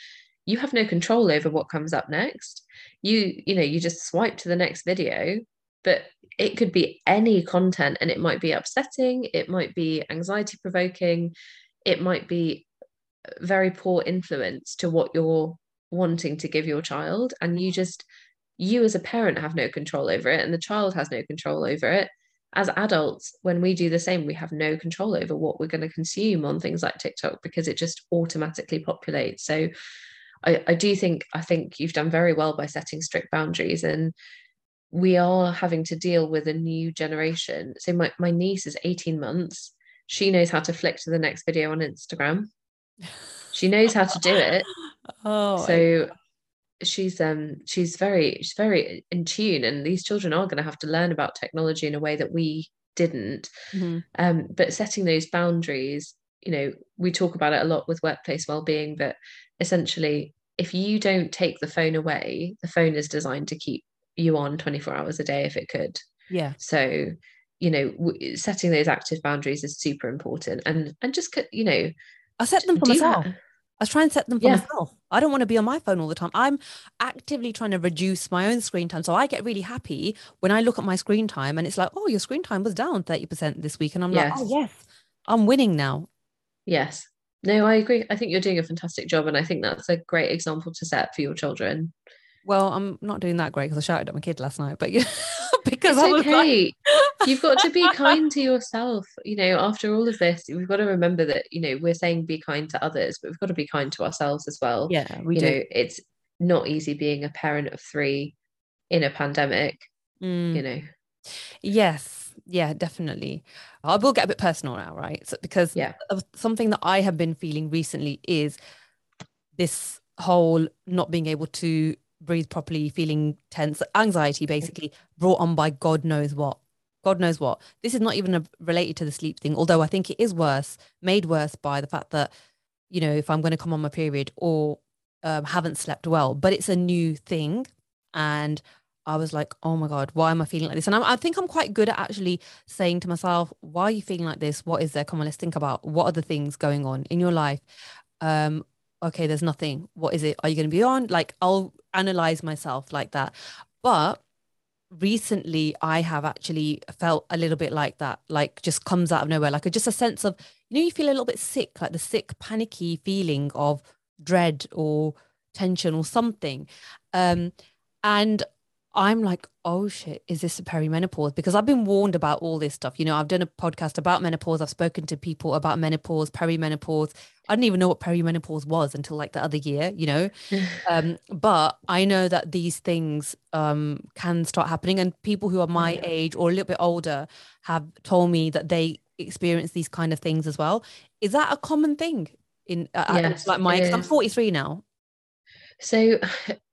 you have no control over what comes up next. You, you know, you just swipe to the next video but it could be any content and it might be upsetting it might be anxiety provoking it might be very poor influence to what you're wanting to give your child and you just you as a parent have no control over it and the child has no control over it as adults when we do the same we have no control over what we're going to consume on things like tiktok because it just automatically populates so I, I do think i think you've done very well by setting strict boundaries and we are having to deal with a new generation. So my, my niece is 18 months. She knows how to flick to the next video on Instagram. She knows how to do it. Oh so she's um she's very she's very in tune and these children are going to have to learn about technology in a way that we didn't. Mm-hmm. Um, but setting those boundaries, you know, we talk about it a lot with workplace well-being, but essentially if you don't take the phone away, the phone is designed to keep you on 24 hours a day if it could. Yeah. So, you know, w- setting those active boundaries is super important and and just you know, I set them for myself. That. I try and set them for yeah. myself. I don't want to be on my phone all the time. I'm actively trying to reduce my own screen time. So I get really happy when I look at my screen time and it's like, oh, your screen time was down 30% this week. And I'm yes. like, oh, yes, I'm winning now. Yes. No i agree. I think you're doing a fantastic job and i think that's a great example to set for your children. Well i'm not doing that great because i shouted at my kid last night but yeah because it's okay like... you've got to be kind to yourself you know after all of this we've got to remember that you know we're saying be kind to others but we've got to be kind to ourselves as well. Yeah we you do. know it's not easy being a parent of three in a pandemic mm. you know. Yes yeah definitely. I will get a bit personal now right? So, because yeah. something that i have been feeling recently is this whole not being able to breathe properly feeling tense anxiety basically brought on by god knows what. God knows what. This is not even a, related to the sleep thing although i think it is worse made worse by the fact that you know if i'm going to come on my period or um, haven't slept well but it's a new thing and I was like, oh my God, why am I feeling like this? And I'm, i think I'm quite good at actually saying to myself, why are you feeling like this? What is there? Come on, let's think about what are the things going on in your life. Um, okay, there's nothing. What is it? Are you going to be on? Like, I'll analyze myself like that. But recently, I have actually felt a little bit like that, like just comes out of nowhere, like a, just a sense of, you know, you feel a little bit sick, like the sick, panicky feeling of dread or tension or something. Um, and I'm like, oh shit, is this a perimenopause? Because I've been warned about all this stuff. You know, I've done a podcast about menopause. I've spoken to people about menopause, perimenopause. I didn't even know what perimenopause was until like the other year, you know. um, but I know that these things um, can start happening, and people who are my age or a little bit older have told me that they experience these kind of things as well. Is that a common thing in uh, yes, like my? I'm 43 now. So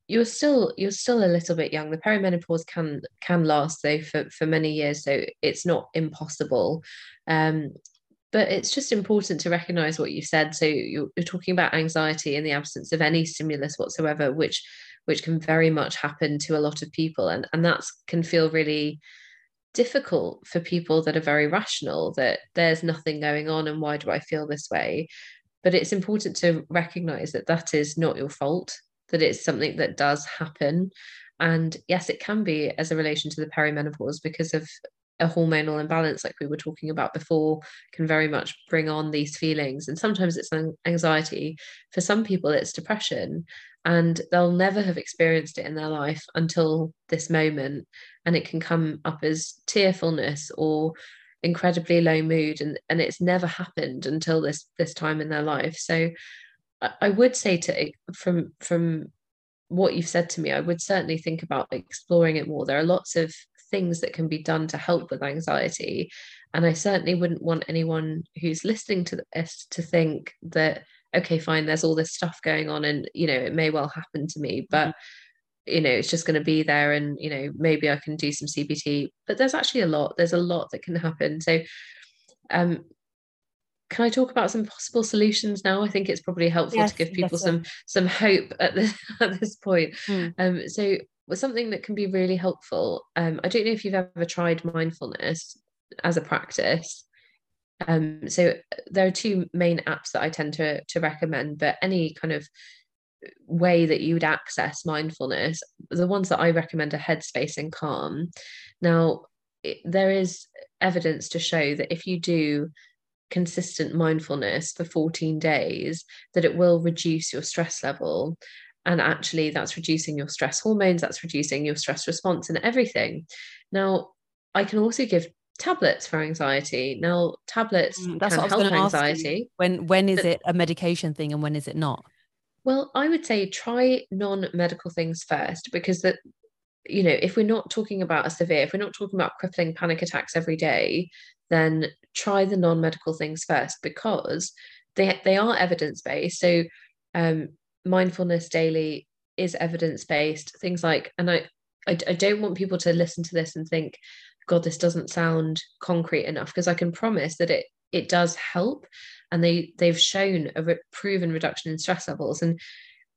you're still you're still a little bit young. The perimenopause can can last though for for many years, so it's not impossible. Um, but it's just important to recognize what you said. So you're, you're talking about anxiety in the absence of any stimulus whatsoever, which which can very much happen to a lot of people, and and that can feel really difficult for people that are very rational that there's nothing going on and why do I feel this way but it's important to recognize that that is not your fault that it's something that does happen. And yes, it can be as a relation to the perimenopause because of a hormonal imbalance, like we were talking about before, can very much bring on these feelings. And sometimes it's anxiety. For some people, it's depression. And they'll never have experienced it in their life until this moment. And it can come up as tearfulness or incredibly low mood and and it's never happened until this this time in their life so I would say to from from what you've said to me, I would certainly think about exploring it more. There are lots of things that can be done to help with anxiety. And I certainly wouldn't want anyone who's listening to this to think that, okay, fine, there's all this stuff going on and, you know, it may well happen to me, but, mm-hmm. you know, it's just going to be there and, you know, maybe I can do some CBT. But there's actually a lot, there's a lot that can happen. So, um, can I talk about some possible solutions now? I think it's probably helpful yes, to give people some some hope at this at this point. Mm. Um, so something that can be really helpful. Um, I don't know if you've ever tried mindfulness as a practice. Um, so there are two main apps that I tend to to recommend, but any kind of way that you would access mindfulness, the ones that I recommend are Headspace and Calm. Now, it, there is evidence to show that if you do consistent mindfulness for 14 days that it will reduce your stress level. And actually that's reducing your stress hormones that's reducing your stress response and everything. Now i can also give tablets for anxiety. Now tablets mm, that's can help anxiety. When when is it a medication thing and when is it not? Well i would say try non-medical things first because that you know if we're not talking about a severe if we're not talking about crippling panic attacks every day then try the non-medical things first because they they are evidence-based. So um, mindfulness daily is evidence-based. Things like, and I, I I don't want people to listen to this and think, God, this doesn't sound concrete enough because I can promise that it it does help, and they they've shown a re- proven reduction in stress levels and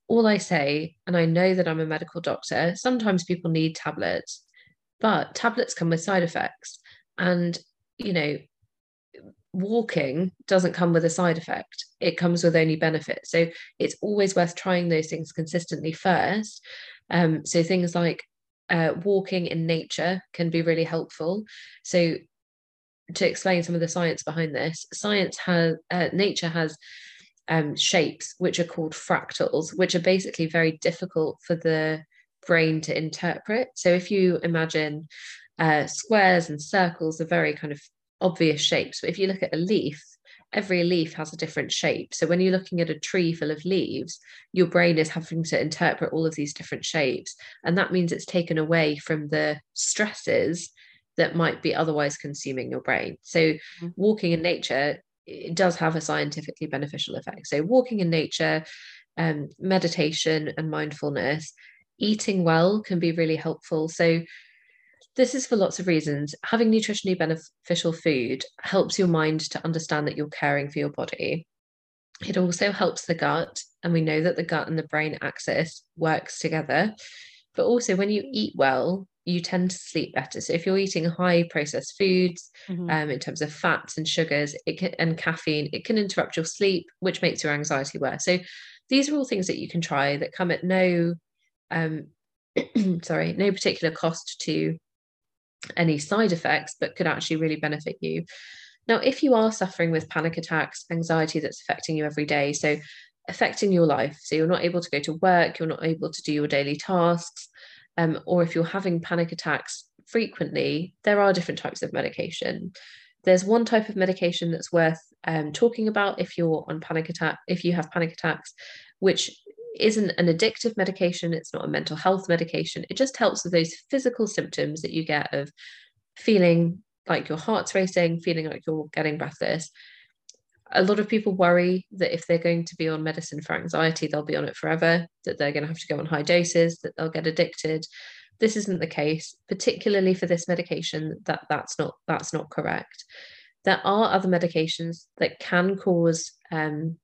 all I say, and I know that I'm a medical doctor, sometimes people need tablets, but tablets come with side effects. And you know, walking doesn't come with a side effect it comes with only benefits. so it's always worth trying those things consistently first um, so things like uh, walking in nature can be really helpful so to explain some of the science behind this science has uh, nature has um, shapes, which are called fractals, which are basically very difficult for the brain to interpret. So if you imagine uh, squares and circles are very kind of obvious shapes, but if you look at a leaf, every leaf has a different shape. So when you're looking at a tree full of leaves, your brain is having to interpret all of these different shapes. And that means it's taken away from the stresses that might be otherwise consuming your brain. So mm-hmm. walking in nature it does have a scientifically beneficial effect. So walking in nature, um, meditation and mindfulness, eating well can be really helpful. So this is for lots of reasons. Having nutritionally beneficial food helps your mind to understand that you're caring for your body. It also helps the gut, and we know that the gut and the brain axis works together. But also, when you eat well, you tend to sleep better. So if you're eating high processed foods, mm-hmm. um, in terms of fats and sugars, it can, and caffeine, it can interrupt your sleep, which makes your anxiety worse. So these are all things that you can try that come at no, um, sorry, no particular cost to any side effects, but could actually really benefit you. Now, if you are suffering with panic attacks, anxiety that's affecting you every day, so affecting your life, so you're not able to go to work, you're not able to do your daily tasks, um, or if you're having panic attacks frequently, there are different types of medication. There's one type of medication that's worth um, talking about if you're on panic attack, if you have panic attacks, which isn't an addictive medication, it's not a mental health medication. It just helps with those physical symptoms that you get of feeling like your heart's racing, feeling like you're getting breathless. A lot of people worry that if they're going to be on medicine for anxiety, they'll be on it forever, that they're going to have to go on high doses, that they'll get addicted. This isn't the case, particularly for this medication, that that's not that's not correct. There are other medications that can cause um,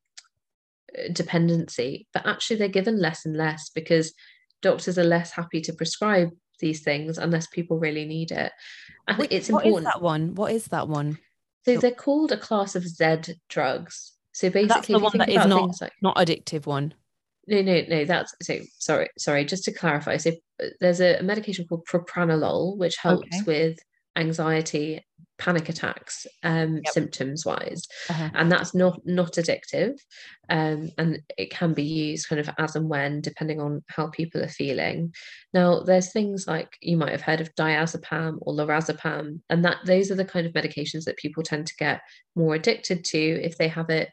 dependency, but actually they're given less and less because doctors are less happy to prescribe these things unless people really need it. I think it's important. What is that one? What is that one? So they're called a class of Z drugs. So basically, that's the one that is not like, not addictive one. No, no, no. That's so sorry, sorry. Just to clarify, so uh, there's a medication called propranolol, which helps okay. with anxiety panic attacks um, yep. symptoms wise uh-huh. and that's not not addictive um, and it can be used kind of as and when depending on how people are feeling now there's things like you might have heard of diazepam or lorazepam and that those are the kind of medications that people tend to get more addicted to if they have it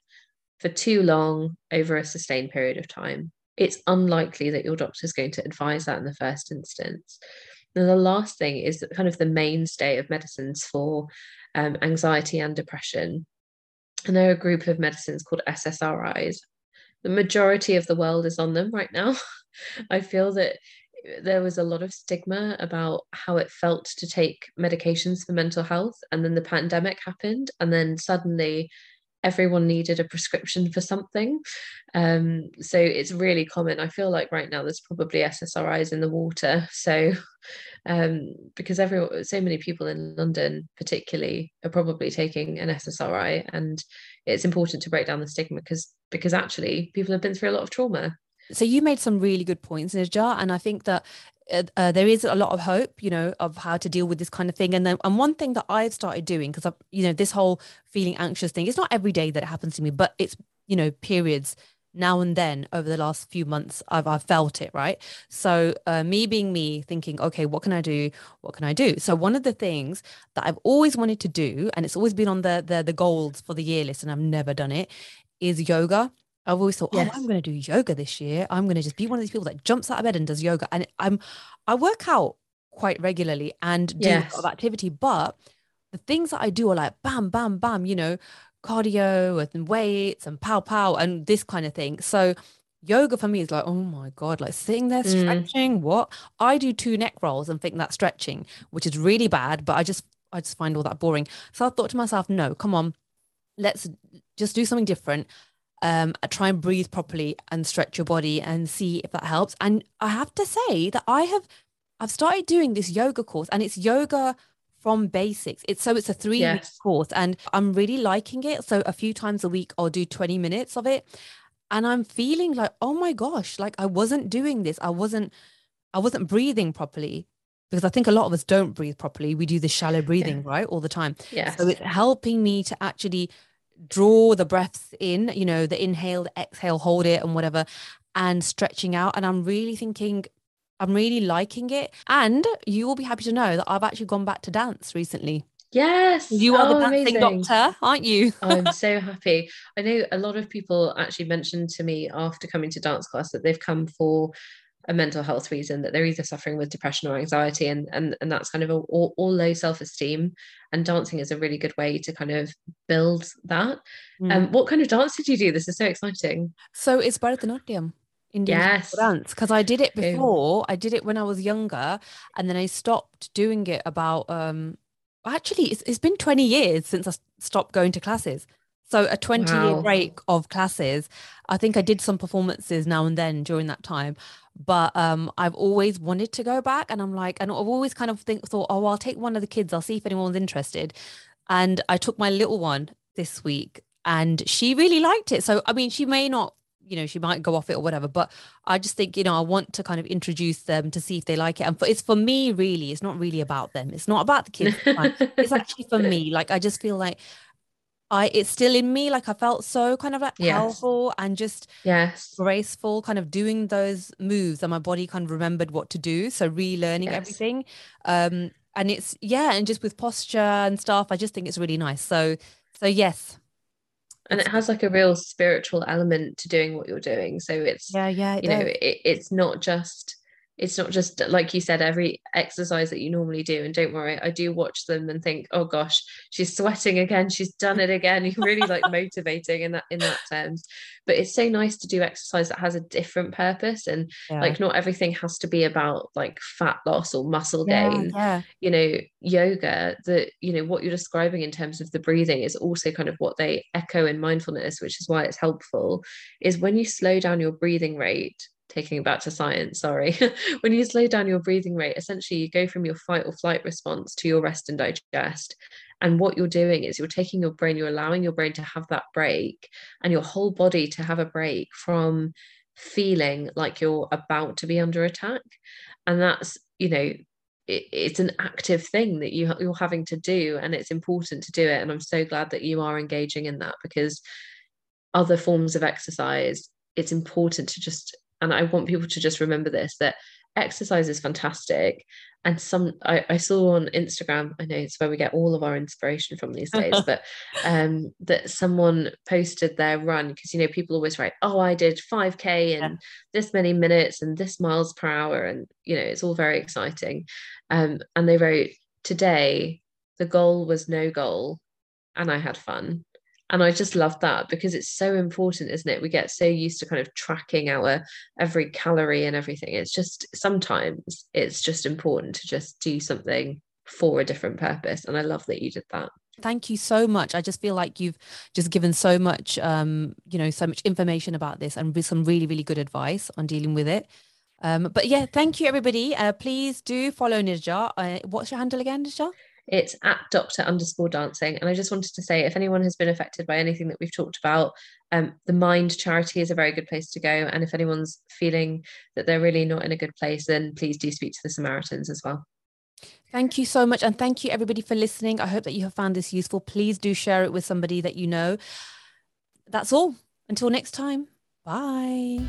for too long over a sustained period of time it's unlikely that your doctor is going to advise that in the first instance and the last thing is kind of the mainstay of medicines for um, anxiety and depression. And there are a group of medicines called SSRIs. The majority of the world is on them right now. I feel that there was a lot of stigma about how it felt to take medications for mental health. And then the pandemic happened. And then suddenly everyone needed a prescription for something. Um, so it's really common. I feel like right now there's probably SSRIs in the water. So um, because every so many people in London, particularly, are probably taking an SSRI, and it's important to break down the stigma because because actually people have been through a lot of trauma. So you made some really good points, Nirja, and I think that uh, uh, there is a lot of hope, you know, of how to deal with this kind of thing. And then, and one thing that I've started doing, because I've, you know, this whole feeling anxious thing, it's not every day that it happens to me, but it's, you know, periods now and then over the last few months I've, I've felt it right? So uh, me being me thinking okay what can I do? What can I do? So one of the things that I've always wanted to do and it's always been on the the, the goals for the year list and I've never done it is yoga I've always thought, yes. oh, I'm going to do yoga this year. I'm going to just be one of these people that jumps out of bed and does yoga. And I'm, I work out quite regularly and do yes. a lot of activity, but the things that I do are like bam, bam, bam, you know, cardio and weights and pow, pow and this kind of thing. So yoga for me is like, oh my God, like sitting there mm. stretching. Mm. What? I do two neck rolls and think that's stretching, which is really bad, but I just, I just find all that boring. So I thought to myself, no, come on, let's just do something different um, try and breathe properly and stretch your body and see if that helps. And I have to say that I have I've started doing this yoga course and it's yoga from basics. It's so it's a three yes. week course and I'm really liking it. So a few times a week I'll do 20 minutes of it. And I'm feeling like, oh my gosh, like I wasn't doing this. I wasn't I wasn't breathing properly because I think a lot of us don't breathe properly. We do the shallow breathing, yeah. right? All the time. Yeah. So it's helping me to actually draw the breaths in, you know, the inhale, the exhale, hold it and whatever, and stretching out. And I'm really thinking, I'm really liking it. And you will be happy to know that I've actually gone back to dance recently. Yes. You are oh, the dancing amazing. doctor, aren't you? I'm so happy. I know a lot of people actually mentioned to me after coming to dance class that they've come for a mental health reason that they're either suffering with depression or anxiety and and, and that's kind of a, all, all low self-esteem and dancing is a really good way to kind of build that mm. um what kind of dance did you do this is so exciting so it's Bharatanatyam Indian yes. dance because I did it before. I did it when I was younger, and then I stopped doing it about. um Actually, it's, it's been twenty years since I stopped going to classes. So a 20 wow. year break of classes. I think I did some performances now and then during that time, but um, I've always wanted to go back, and I'm like, and I've always kind of think thought, oh, I'll take one of the kids. I'll see if anyone's interested. And I took my little one this week, and she really liked it. So I mean, she may not you know she might go off it or whatever but i just think you know i want to kind of introduce them to see if they like it and for, it's for me really it's not really about them it's not about the kids it's actually for me like i just feel like I it's still in me. Like I felt so kind of like yes. powerful and just yes graceful, kind of doing those moves, and my body kind of remembered what to do. So relearning yes. everything. Um, and it's yeah, and just with posture and stuff, I just think it's really nice. So so yes, and it has like a real spiritual element to doing what you're doing so it's yeah yeah it you does. know it, it's not just it's not just like you said every exercise that you normally do and don't worry i do watch them and think oh gosh she's sweating again she's done it again you're really like motivating in that in that terms but it's so nice to do exercise that has a different purpose and yeah. like not everything has to be about like fat loss or muscle yeah, gain yeah. you know yoga that you know what you're describing in terms of the breathing is also kind of what they echo in mindfulness which is why it's helpful is when you slow down your breathing rate taking it back to science, sorry. when you slow down your breathing rate, essentially you go from your fight or flight response to your rest and digest. And what you're doing is you're taking your brain, you're allowing your brain to have that break and your whole body to have a break from feeling like you're about to be under attack. And that's, you know, it, it's an active thing that you, you're having to do, and it's important to do it. And I'm so glad that you are engaging in that because other forms of exercise, it's important to just and I want people to just remember this that exercise is fantastic. And some I, I saw on Instagram, I know it's where we get all of our inspiration from these days, but um that someone posted their run because you know people always write, oh, I did 5k in yeah. this many minutes and this miles per hour, and you know, it's all very exciting. Um, and they wrote, today the goal was no goal and I had fun and i just love that because it's so important isn't it? We get so used to kind of tracking our every calorie and everything. It's just sometimes it's just important to just do something for a different purpose. And i love that you did that. Thank you so much. I just feel like you've just given so much um you know so much information about this and some really really good advice on dealing with it. Um but yeah thank you everybody. Uh please do follow nirja uh, what's your handle again nirja it's at doctor underscore dancing. And I just wanted to say if anyone has been affected by anything that we've talked about, um, the Mind charity is a very good place to go. And if anyone's feeling that they're really not in a good place, then please do speak to the Samaritans as well. Thank you so much. And thank you, everybody, for listening. I hope that you have found this useful. Please do share it with somebody that you know. That's all. Until next time, bye.